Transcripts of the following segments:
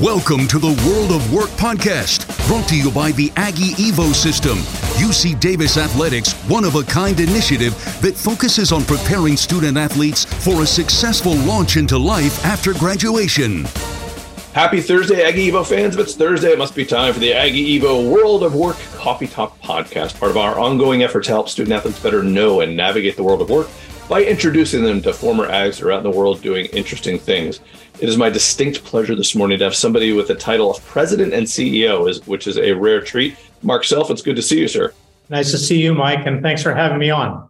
Welcome to the World of Work podcast, brought to you by the Aggie Evo System, UC Davis Athletics' one of a kind initiative that focuses on preparing student athletes for a successful launch into life after graduation. Happy Thursday, Aggie Evo fans. If it's Thursday, it must be time for the Aggie Evo World of Work Coffee Talk podcast, part of our ongoing effort to help student athletes better know and navigate the world of work by introducing them to former Ags around the world doing interesting things. It is my distinct pleasure this morning to have somebody with the title of President and CEO, which is a rare treat. Mark Self, it's good to see you, sir. Nice to see you, Mike, and thanks for having me on.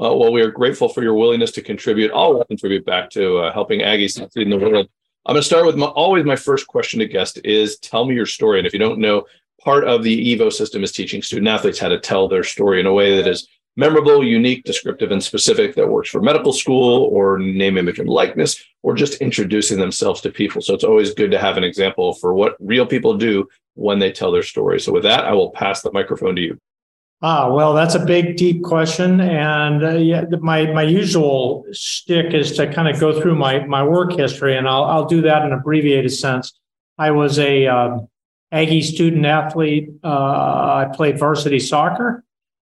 Uh, well, we are grateful for your willingness to contribute. I'll contribute back to uh, helping Aggies succeed in the world. I'm going to start with my, always my first question to guest is tell me your story. And if you don't know, part of the Evo system is teaching student athletes how to tell their story in a way that is memorable, unique, descriptive, and specific that works for medical school or name, image, and likeness, or just introducing themselves to people. So it's always good to have an example for what real people do when they tell their story. So with that, I will pass the microphone to you. Ah, well, that's a big, deep question, and uh, yeah, my my usual stick is to kind of go through my my work history, and I'll I'll do that in an abbreviated sense. I was a um, Aggie student athlete. Uh, I played varsity soccer.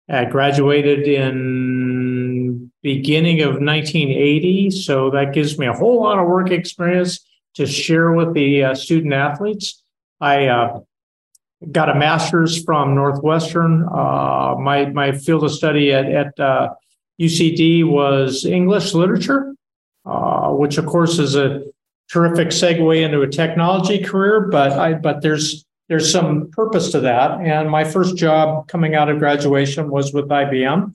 I graduated in beginning of 1980, so that gives me a whole lot of work experience to share with the uh, student athletes. I uh, got a master's from Northwestern. Uh, my my field of study at, at UCD uh, was English literature, uh, which of course is a terrific segue into a technology career. But I but there's there's some purpose to that. And my first job coming out of graduation was with IBM.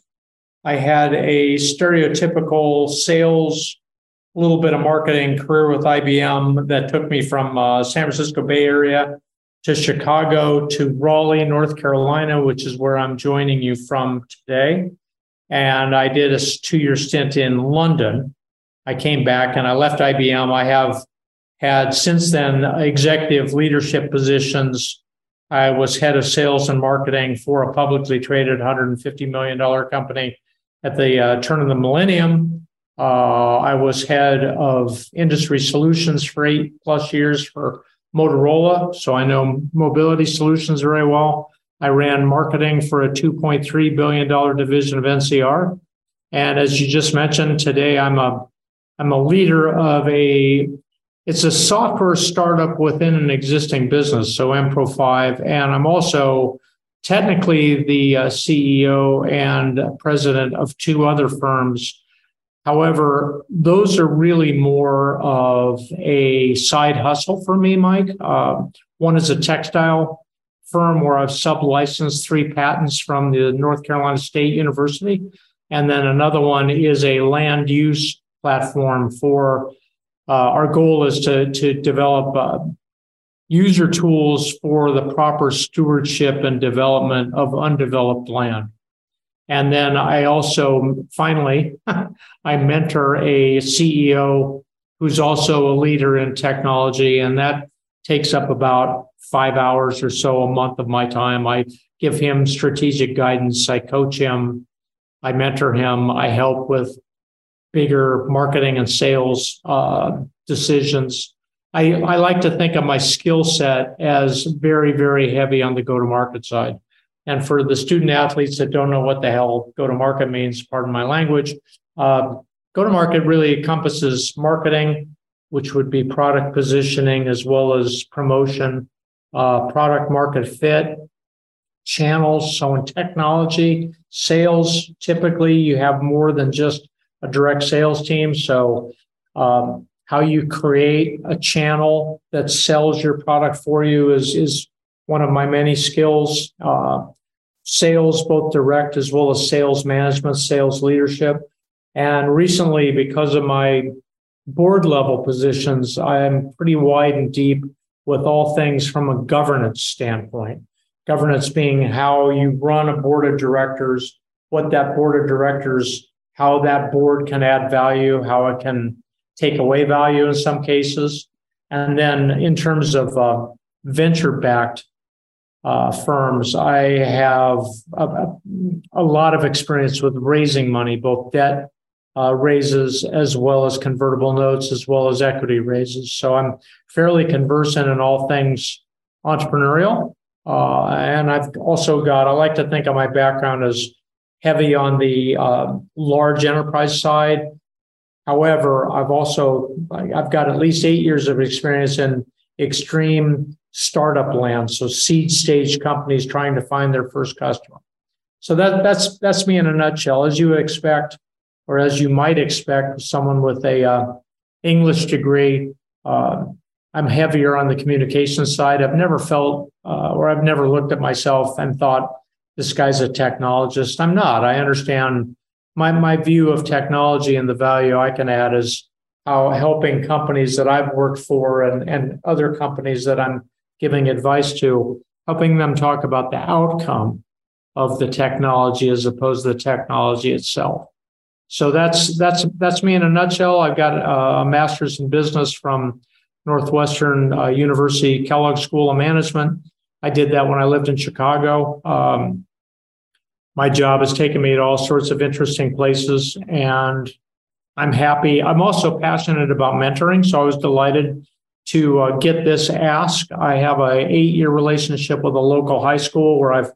I had a stereotypical sales, a little bit of marketing career with IBM that took me from uh, San Francisco Bay Area to Chicago to Raleigh, North Carolina, which is where I'm joining you from today. And I did a two year stint in London. I came back and I left IBM. I have had since then executive leadership positions. I was head of sales and marketing for a publicly traded $150 million company at the uh, turn of the millennium. Uh, I was head of industry solutions for eight plus years for Motorola, so I know mobility solutions very well. I ran marketing for a $2.3 billion division of NCR. And as you just mentioned, today I'm a I'm a leader of a it's a software startup within an existing business, so MPro 5. And I'm also technically the uh, CEO and president of two other firms. However, those are really more of a side hustle for me, Mike. Uh, one is a textile firm where I've sublicensed three patents from the North Carolina State University. And then another one is a land use platform for our goal is to, to develop uh, user tools for the proper stewardship and development of undeveloped land. And then I also, finally, I mentor a CEO who's also a leader in technology, and that takes up about five hours or so a month of my time. I give him strategic guidance. I coach him. I mentor him. I help with bigger marketing and sales uh, decisions. I, I like to think of my skill set as very, very heavy on the go to market side. And for the student athletes that don't know what the hell go to market means, pardon my language, uh, go to market really encompasses marketing, which would be product positioning as well as promotion, uh, product market fit, channels. So in technology, sales, typically you have more than just a direct sales team. So um, how you create a channel that sells your product for you is, is one of my many skills. Uh, sales, both direct as well as sales management, sales leadership. And recently, because of my board level positions, I am pretty wide and deep with all things from a governance standpoint. Governance being how you run a board of directors, what that board of directors, how that board can add value, how it can take away value in some cases. And then in terms of uh, venture backed uh, firms, I have a, a, lot of experience with raising money, both debt uh, raises as well as convertible notes, as well as equity raises. So I'm fairly conversant in all things entrepreneurial. Uh, and I've also got, I like to think of my background as heavy on the uh, large enterprise side. However, I've also, I've got at least eight years of experience in extreme startup land. So seed stage companies trying to find their first customer. So that, that's, that's me in a nutshell. As you expect, or as you might expect, someone with a uh, English degree. Uh, I'm heavier on the communication side. I've never felt, uh, or I've never looked at myself and thought, this guy's a technologist. I'm not. I understand my, my view of technology and the value I can add is how helping companies that I've worked for and, and other companies that I'm giving advice to, helping them talk about the outcome of the technology as opposed to the technology itself. So that's that's that's me in a nutshell. I've got a master's in business from Northwestern uh, University Kellogg School of Management. I did that when I lived in Chicago. Um, my job has taken me to all sorts of interesting places, and I'm happy. I'm also passionate about mentoring, so I was delighted to uh, get this ask. I have a eight year relationship with a local high school where I've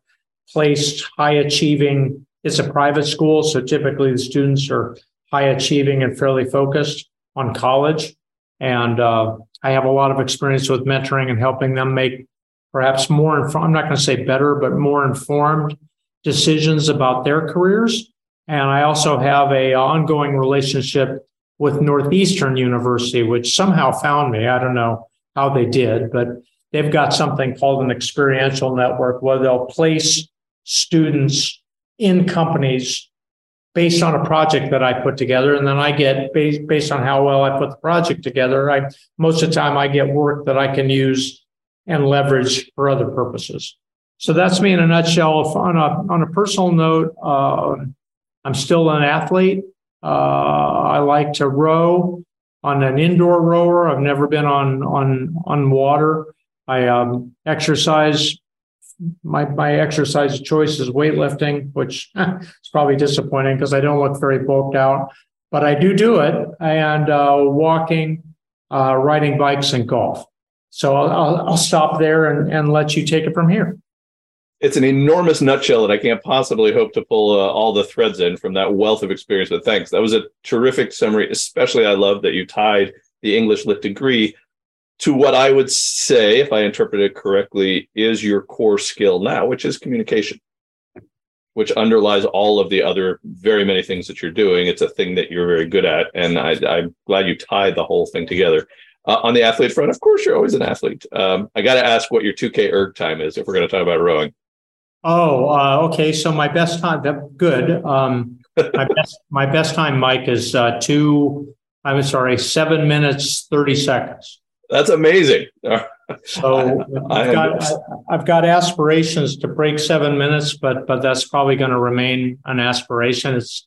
placed high achieving it's a private school, so typically the students are high achieving and fairly focused on college. And uh, I have a lot of experience with mentoring and helping them make perhaps more, inf- I'm not going to say better, but more informed decisions about their careers. And I also have a ongoing relationship with Northeastern University, which somehow found me. I don't know how they did, but they've got something called an experiential network where they'll place students in companies based on a project that I put together. And then I get based, based on how well I put the project together. I most of the time I get work that I can use and leverage for other purposes. So that's me in a nutshell. On a on a personal note, uh, I'm still an athlete. Uh, I like to row on an indoor rower. I've never been on on on water. I um, exercise my my exercise choice is weightlifting, which is probably disappointing because I don't look very bulked out, but I do do it, and uh, walking, uh, riding bikes, and golf. So I'll, I'll, I'll stop there and, and let you take it from here. It's an enormous nutshell that I can't possibly hope to pull uh, all the threads in from that wealth of experience. But thanks, that was a terrific summary. Especially, I love that you tied the English lit degree to what I would say, if I interpret it correctly, is your core skill now, which is communication, which underlies all of the other very many things that you're doing. It's a thing that you're very good at. And I, am glad you tied the whole thing together. Uh, on the athlete front, of course, you're always an athlete. Um, I got to ask what your 2K erg time is if we're going to talk about rowing. Oh, uh, okay. So my best time, good. Um, my best, my best time, Mike, is uh, two. I'm sorry, seven minutes thirty seconds. That's amazing. So I've got, I've got aspirations to break seven minutes, but but that's probably going to remain an aspiration. It's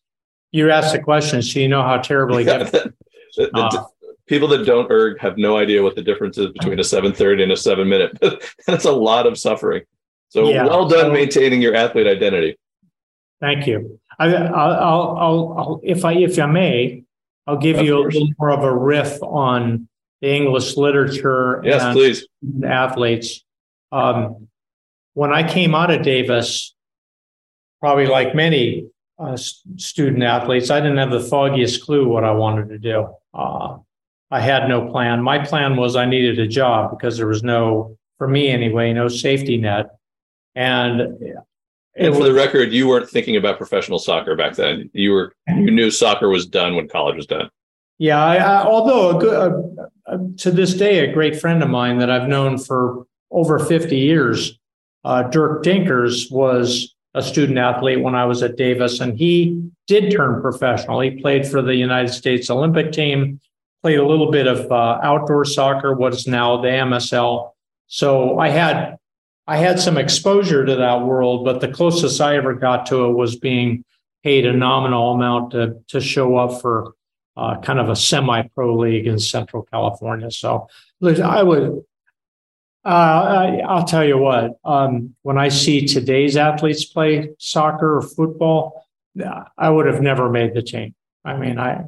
you asked the question, so you know how terribly yeah, the, the, uh, people that don't erg have no idea what the difference is between a 730 and a seven minute. That's a lot of suffering. So yeah, well done so, maintaining your athlete identity. Thank you. I, will I'll, I'll, if I, if I may, I'll give of you course. a little more of a riff on the English literature yes, and please. athletes. Um, when I came out of Davis, probably like many uh, student athletes, I didn't have the foggiest clue what I wanted to do. Uh, I had no plan. My plan was I needed a job because there was no, for me anyway, no safety net. And and for the record, you weren't thinking about professional soccer back then. You were you knew soccer was done when college was done. Yeah, I, I, although a good, uh, to this day, a great friend of mine that I've known for over 50 years, uh, Dirk Dinkers, was a student athlete when I was at Davis, and he did turn professional. He played for the United States Olympic team, played a little bit of uh, outdoor soccer, what is now the MSL. So I had I had some exposure to that world, but the closest I ever got to it was being paid a nominal amount to to show up for uh, kind of a semi-pro league in Central California. So I would, uh, I, will tell you what, um, when I see today's athletes play soccer or football, I would have never made the team. I mean, I,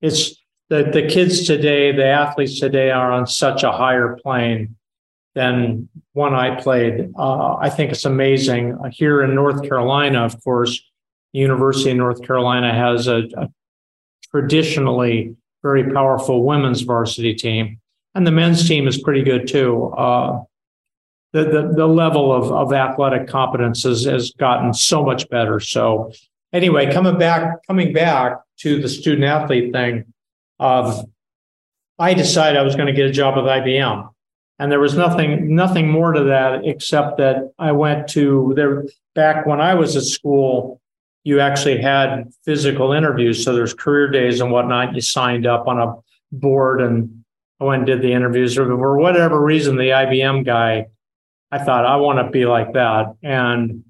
it's the, the kids today, the athletes today are on such a higher plane than one I played. Uh, I think it's amazing. Here in North Carolina, of course, University of North Carolina has a, a traditionally very powerful women's varsity team, and the men's team is pretty good too. Uh, the, the, the level of, of athletic competence has, has gotten so much better. So anyway, coming back coming back to the student athlete thing, uh, I decided I was going to get a job with IBM. And there was nothing nothing more to that except that I went to there back when I was at school you actually had physical interviews. So there's career days and whatnot. You signed up on a board and I went and did the interviews. For whatever reason, the IBM guy, I thought I want to be like that. And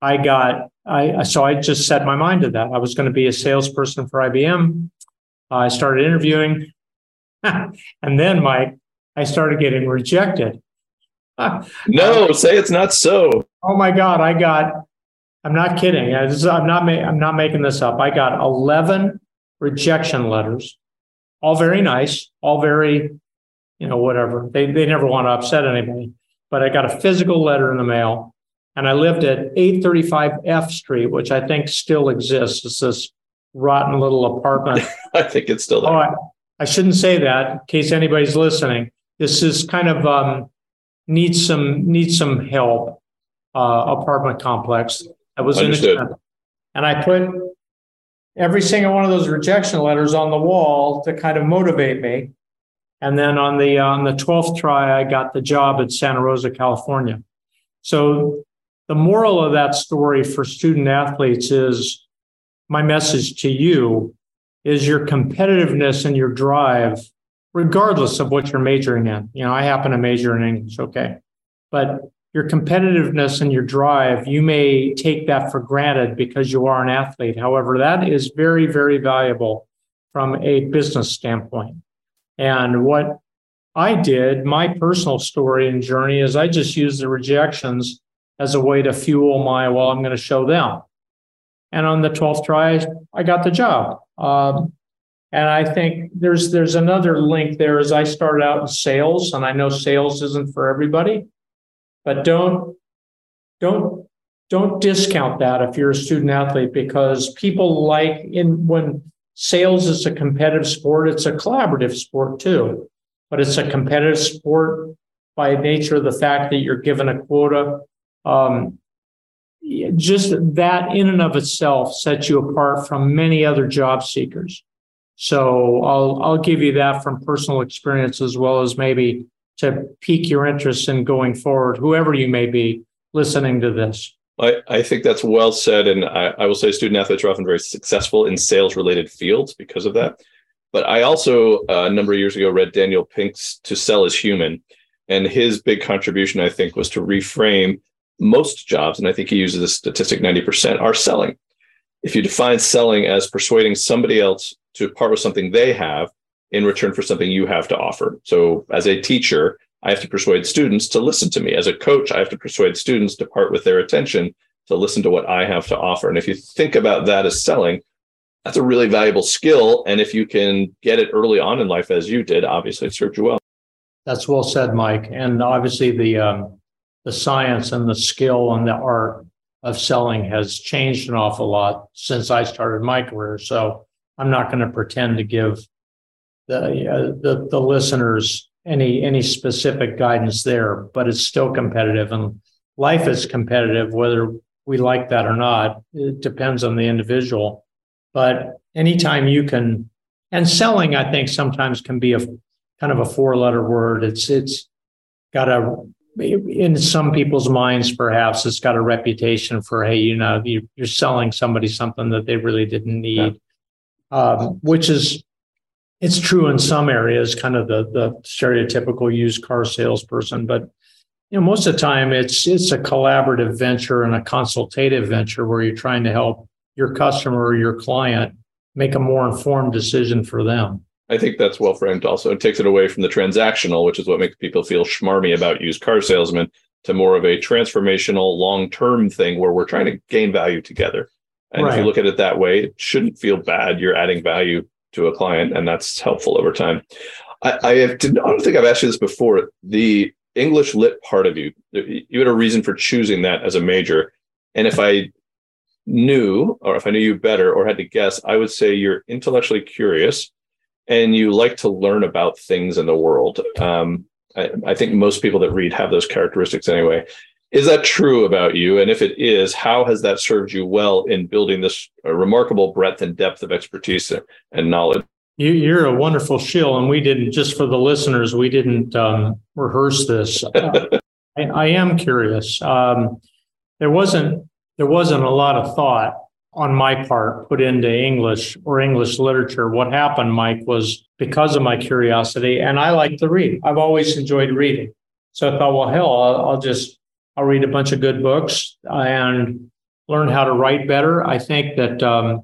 I got, I so I just set my mind to that. I was going to be a salesperson for IBM. I started interviewing. and then, Mike, I started getting rejected. no, say it's not so. Oh my God. I got I'm not kidding. I, am not. Ma- I'm not making this up. I got 11 rejection letters, all very nice, all very, you know, whatever. They they never want to upset anybody. But I got a physical letter in the mail, and I lived at 835 F Street, which I think still exists. It's this rotten little apartment. I think it's still there. Oh, I, I, shouldn't say that in case anybody's listening. This is kind of um, needs some needs some help uh, apartment complex. That was Understood. inexpensive. And I put every single one of those rejection letters on the wall to kind of motivate me. And then on the on the 12th try, I got the job at Santa Rosa, California. So the moral of that story for student athletes is my message to you is your competitiveness and your drive, regardless of what you're majoring in. You know, I happen to major in English, okay. But your competitiveness and your drive, you may take that for granted because you are an athlete. However, that is very, very valuable from a business standpoint. And what I did, my personal story and journey is I just used the rejections as a way to fuel my, well, I'm going to show them. And on the 12th try, I got the job. Um, and I think there's there's another link there as I started out in sales, and I know sales isn't for everybody but don't don't don't discount that if you're a student athlete because people like in when sales is a competitive sport, it's a collaborative sport too. But it's a competitive sport by nature of the fact that you're given a quota. Um, just that in and of itself sets you apart from many other job seekers. So I'll I'll give you that from personal experience as well as maybe to pique your interest in going forward, whoever you may be listening to this. I, I think that's well said. And I, I will say student athletes are often very successful in sales related fields because of that. But I also, uh, a number of years ago, read Daniel Pink's To Sell is Human. And his big contribution, I think, was to reframe most jobs. And I think he uses the statistic 90% are selling. If you define selling as persuading somebody else to part with something they have in return for something you have to offer. So as a teacher, I have to persuade students to listen to me. As a coach, I have to persuade students to part with their attention to listen to what I have to offer. And if you think about that as selling, that's a really valuable skill. And if you can get it early on in life, as you did, obviously it served you well. That's well said, Mike. And obviously the um, the science and the skill and the art of selling has changed an awful lot since I started my career. So I'm not going to pretend to give the, uh, the the listeners any any specific guidance there, but it's still competitive and life is competitive whether we like that or not. It depends on the individual. But anytime you can, and selling, I think sometimes can be a kind of a four letter word. It's, it's got a, in some people's minds, perhaps it's got a reputation for, hey, you know, you're selling somebody something that they really didn't need, yeah. um, which is, it's true in some areas, kind of the, the stereotypical used car salesperson, but you know, most of the time it's it's a collaborative venture and a consultative venture where you're trying to help your customer or your client make a more informed decision for them. I think that's well framed also. It takes it away from the transactional, which is what makes people feel schmarmy about used car salesmen, to more of a transformational, long term thing where we're trying to gain value together. And right. if you look at it that way, it shouldn't feel bad. You're adding value to a client, and that's helpful over time. I, I, have, I don't think I've asked you this before. The English lit part of you, you had a reason for choosing that as a major. And if I knew, or if I knew you better or had to guess, I would say you're intellectually curious and you like to learn about things in the world. Um, I, I, think most people that read have those characteristics anyway. Is that true about you? And if it is, how has that served you well in building this uh, remarkable breadth and depth of expertise and knowledge? You, are a wonderful shill, and we didn't just for the listeners. We didn't um, rehearse this. Uh, I, I, am curious. Um, there wasn't there wasn't a lot of thought on my part put into English or English literature. What happened, Mike, was because of my curiosity, and I like to read. I've always enjoyed reading. So I thought, well, hell, I'll, I'll just I'll read a bunch of good books and learn how to write better. I think that um,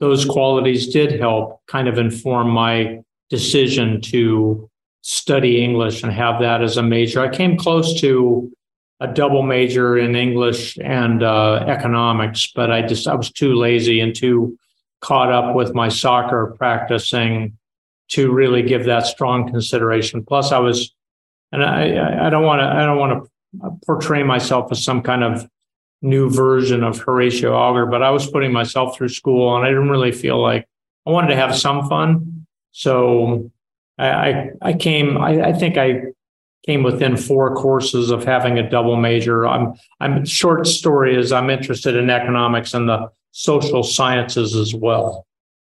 those qualities did help kind of inform my decision to study English and have that as a major. I came close to a double major in English and uh, economics, but I just I was too lazy and too caught up with my soccer practicing to really give that strong consideration. Plus, I was, and I I don't want to I don't want to portray myself as some kind of new version of Horatio Alger, but I was putting myself through school and I didn't really feel like I wanted to have some fun. So I I, I came I, I think I came within four courses of having a double major. I'm I'm short story is I'm interested in economics and the social sciences as well.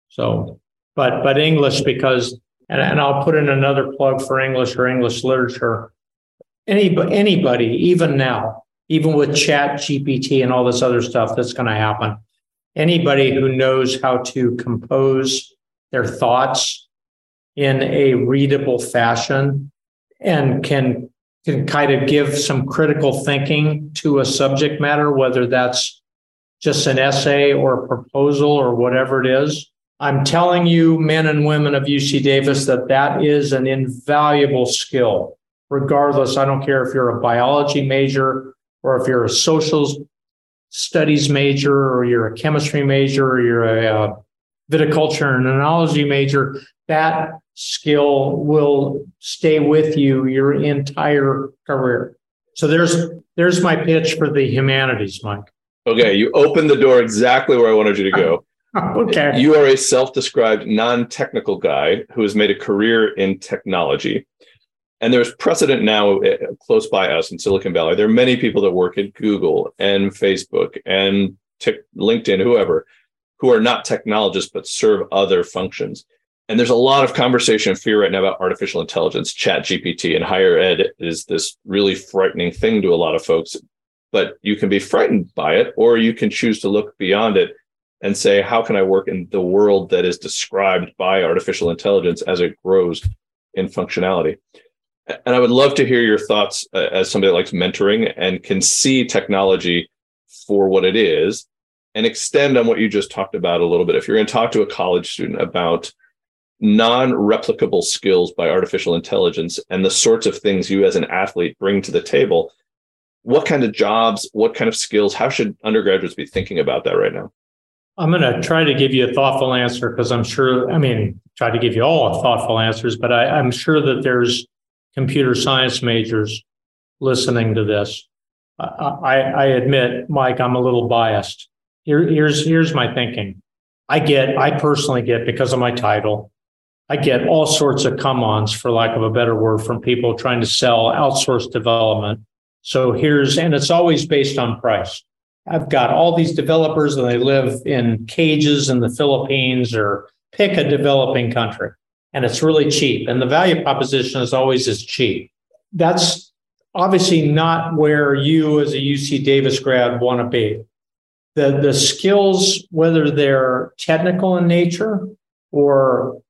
So, but but English because and, and I'll put in another plug for English or English literature. Any anybody, even now, even with Chat GPT and all this other stuff that's going to happen, anybody who knows how to compose their thoughts in a readable fashion and can can kind of give some critical thinking to a subject matter, whether that's just an essay or a proposal or whatever it is. I'm telling you, men and women of UC Davis, that that is an invaluable skill. Regardless, I don't care if you're a biology major or if you're a social studies major or you're a chemistry major or you're a, a viticulture and enology major, that skill will stay with you your entire career. So there's there's my pitch for the humanities, Mike. Okay, you opened the door exactly where I wanted you to go. okay. You are a self-described non-technical guy who has made a career in technology. And there's precedent now eh, close by us in Silicon Valley. There are many people that work at Google and Facebook and LinkedIn, whoever, who are not technologists but serve other functions. And there's a lot of conversation and fear right now about artificial intelligence, chat GPT, and higher ed is this really frightening thing to a lot of folks. But you can be frightened by it, or you can choose to look beyond it and say, how can I work in the world that is described by artificial intelligence as it grows in functionality? And I would love to hear your thoughts uh, as somebody that likes mentoring and can see technology for what it is and extend on what you just talked about a little bit. If you're going to talk to a college student about non-replicable skills by artificial intelligence and the sorts of things you as an athlete bring to the table what kind of jobs what kind of skills how should undergraduates be thinking about that right now i'm going to try to give you a thoughtful answer because i'm sure i mean try to give you all thoughtful answers but I, i'm sure that there's computer science majors listening to this I, I admit, Mike, I'm a little biased. Here, here's here's my thinking. I get, I personally get because of my title, I get all sorts of come-ons, for lack of a better word, from people trying to sell outsourced development. So here's, and it's always based on price. I've got all these developers and they live in cages in the Philippines or pick a developing country and it's really cheap. And the value proposition is always as cheap. That's obviously not where you as a UC Davis grad want to be. The, the skills, whether they're technical in nature or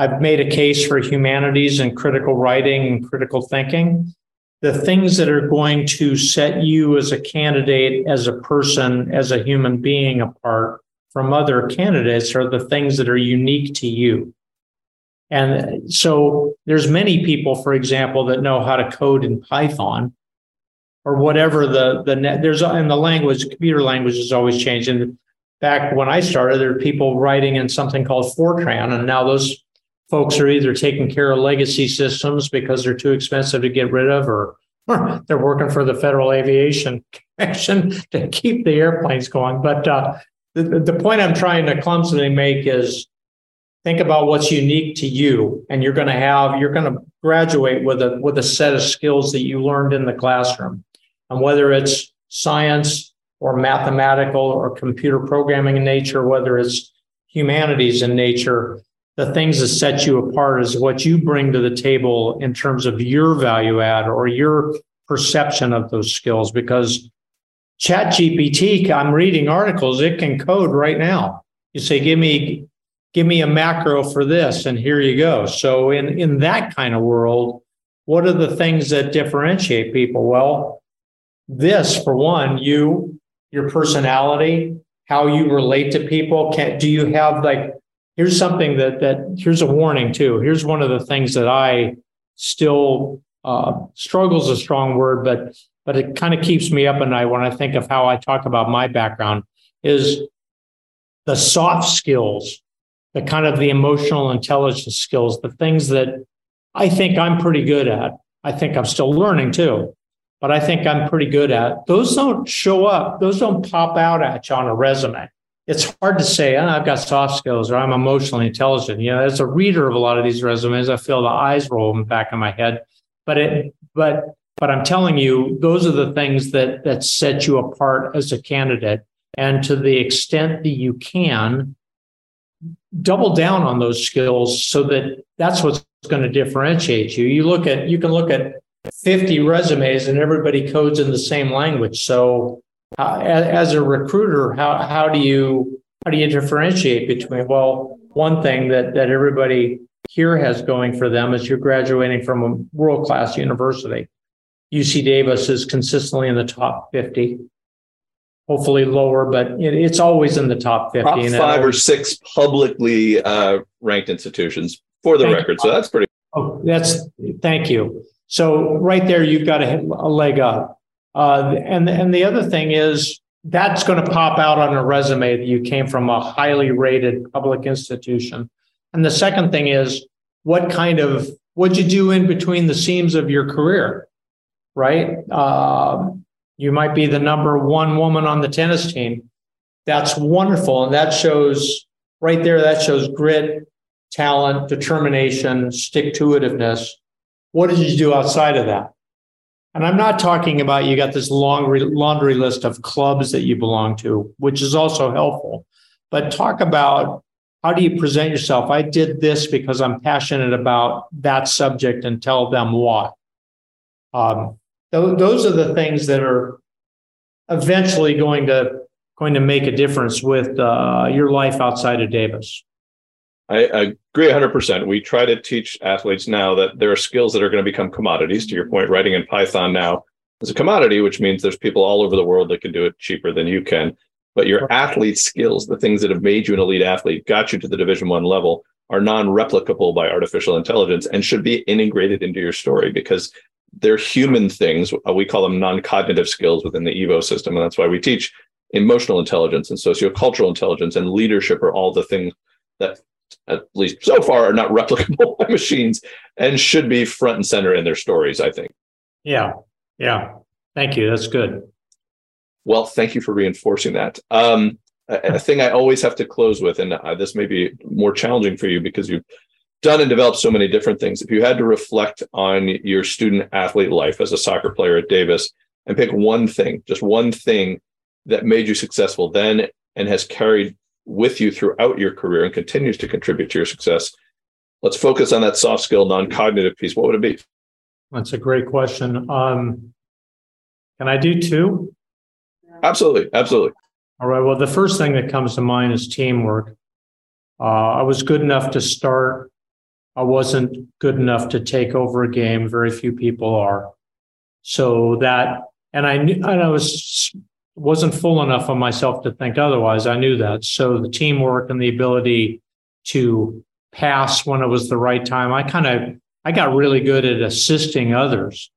I've made a case for humanities and critical writing and critical thinking, the things that are going to set you as a candidate, as a person, as a human being apart from other candidates are the things that are unique to you. And so there's many people, for example, that know how to code in Python or whatever the the net there's in the language, computer language is always changing. Back when I started, there were people writing in something called Fortran, and now those folks are either taking care of legacy systems because they're too expensive to get rid of, or, or they're working for the Federal Aviation Commission to keep the airplanes going. But uh, the, the point I'm trying to clumsily make is think about what's unique to you and you're going to have you're going to graduate with a with a set of skills that you learned in the classroom and whether it's science or mathematical or computer programming in nature whether it's humanities in nature the things that set you apart is what you bring to the table in terms of your value add or your perception of those skills because chat gpt i'm reading articles it can code right now. You say give me give me a macro for this and here you go. So in in that kind of world what are the things that differentiate people? Well this for one you your personality how you relate to people. Can do you have like here's something that that here's a warning too here's one of the things that i still uh, struggles a strong word but but it kind of keeps me up at night when i think of how i talk about my background is the soft skills the kind of the emotional intelligence skills, the things that I think I'm pretty good at. I think I'm still learning too, but I think I'm pretty good at. Those don't show up, those don't pop out at you on a resume. It's hard to say, oh, I've got soft skills or I'm emotionally intelligent. You know, as a reader of a lot of these resumes, I feel the eyes roll in back of my head. But it, but, but I'm telling you, those are the things that that set you apart as a candidate. And to the extent that you can, double down on those skills so that that's what's going to differentiate you. You look at you can look at 50 resumes and everybody codes in the same language. So uh, as a recruiter, how how do you how do you differentiate between well, one thing that that everybody here has going for them is you're graduating from a world-class university. UC Davis is consistently in the top 50 hopefully lower, but it, it's always in the top 50. Top five or six publicly uh, ranked institutions for the record. You. So that's pretty. Oh, that's thank you. So right there, you've got a, a leg up. Uh, and, and the other thing is that's going to pop out on a resume that you came from a highly rated public institution. And the second thing is what kind of, what'd you do in between the seams of your career? Right. Uh, you might be the number one woman on the tennis team. That's wonderful. And that shows right there, that shows grit, talent, determination, stick to itiveness. What did you do outside of that? And I'm not talking about you got this long laundry list of clubs that you belong to, which is also helpful. But talk about how do you present yourself? I did this because I'm passionate about that subject and tell them why. Um, those are the things that are eventually going to going to make a difference with uh, your life outside of Davis. I agree 100%. We try to teach athletes now that there are skills that are going to become commodities. To your point, writing in Python now is a commodity, which means there's people all over the world that can do it cheaper than you can. But your athlete skills, the things that have made you an elite athlete, got you to the Division One level, are non-replicable by artificial intelligence and should be integrated into your story because they're human things. Uh, we call them non-cognitive skills within the Evo system, and that's why we teach emotional intelligence and sociocultural intelligence and leadership are all the things that at least so far are not replicable by machines and should be front and center in their stories i think. Yeah. Yeah. Thank you. That's good. Well thank you for reinforcing that. Um, a, a, thing i always have to close with and uh, this may be more challenging for you because you've done and developed so many different things. If you had to reflect on your student athlete life as a soccer player at davis and pick one thing just one thing that made you successful then and has carried with you throughout your career and continues to contribute to your success. Let's focus on that soft skill, non cognitive piece. What would it be? That's a great question. Um, can I do two? Absolutely. Absolutely. All right. Well, the first thing that comes to mind is teamwork. Uh, I was good enough to start. I wasn't good enough to take over a game. Very few people are. So that, and I knew, and I was wasn't full enough of myself to think otherwise. I knew that. So the teamwork and the ability to pass when it was the right time, I kind of I got really good at assisting others.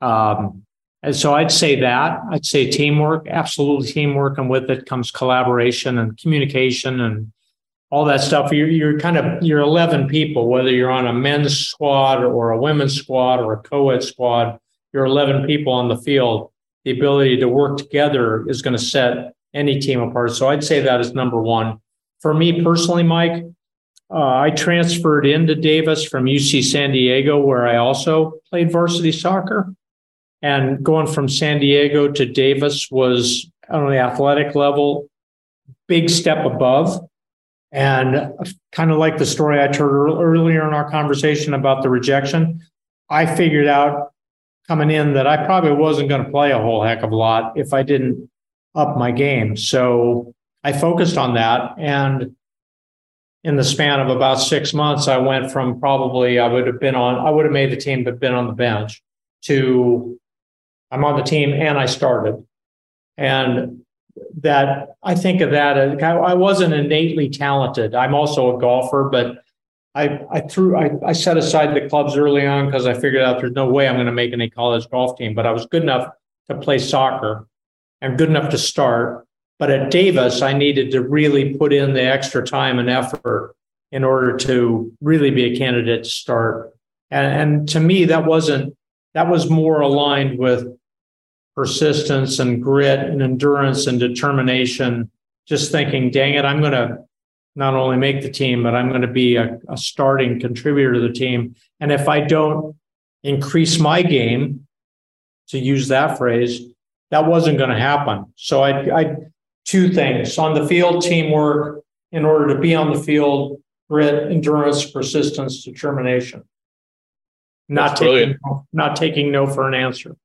Um, and so I'd say that I'd say teamwork, absolutely teamwork, and with it comes collaboration and communication and all that stuff. You're, you're kind of you're 11 people, whether you're on a men's squad or a women's squad or a co-ed squad. You're 11 people on the field the ability to work together is going to set any team apart. So I'd say that is number one. For me personally, Mike, uh, I transferred into Davis from UC San Diego, where I also played varsity soccer. And going from San Diego to Davis was on the athletic level, big step above. And kind of like the story I told earlier in our conversation about the rejection, I figured out coming in that I probably wasn't going to play a whole heck of a lot if I didn't up my game. So I focused on that. And in the span of about six months, I went from probably I would have been on, I would have made the team, but been on the bench to I'm on the team and I started. And that I think of that as I wasn't innately talented. I'm also a golfer, but I, I threw I, I set aside the clubs early on because I figured out there's no way I'm going to make any college golf team, but I was good enough to play soccer and good enough to start. But at Davis, I needed to really put in the extra time and effort in order to really be a candidate to start. And, and to me, that wasn't that was more aligned with persistence and grit and endurance and determination. Just thinking, dang it, I'm going to not only make the team, but I'm going to be a, a starting contributor to the team. And if I don't increase my game, to use that phrase, that wasn't going to happen. So I, I two things on the field teamwork in order to be on the field, grit, endurance, persistence, determination. Not That's taking brilliant. not taking no for an answer.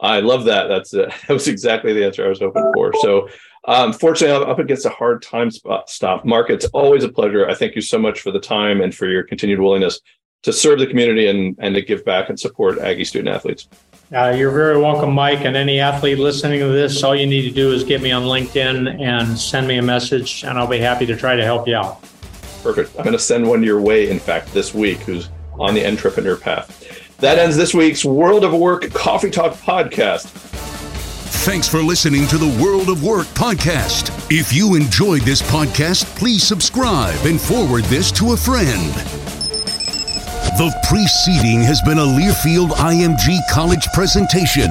I love that. That's uh, that was exactly the answer I was hoping for. So um, fortunately, I'm up against a hard time spot, stop. Mark, it's always a pleasure. I thank you so much for the time and for your continued willingness to serve the community and, and to give back and support Aggie student athletes. Uh, you're very welcome, Mike. And any athlete listening to this, all you need to do is get me on LinkedIn and send me a message, and I'll be happy to try to help you out. Perfect. I'm going to send one your way, in fact, this week, who's on the entrepreneur path. That ends this week's World of Work Coffee Talk podcast. Thanks for listening to the World of Work podcast. If you enjoyed this podcast, please subscribe and forward this to a friend. The preceding has been a Learfield IMG College presentation.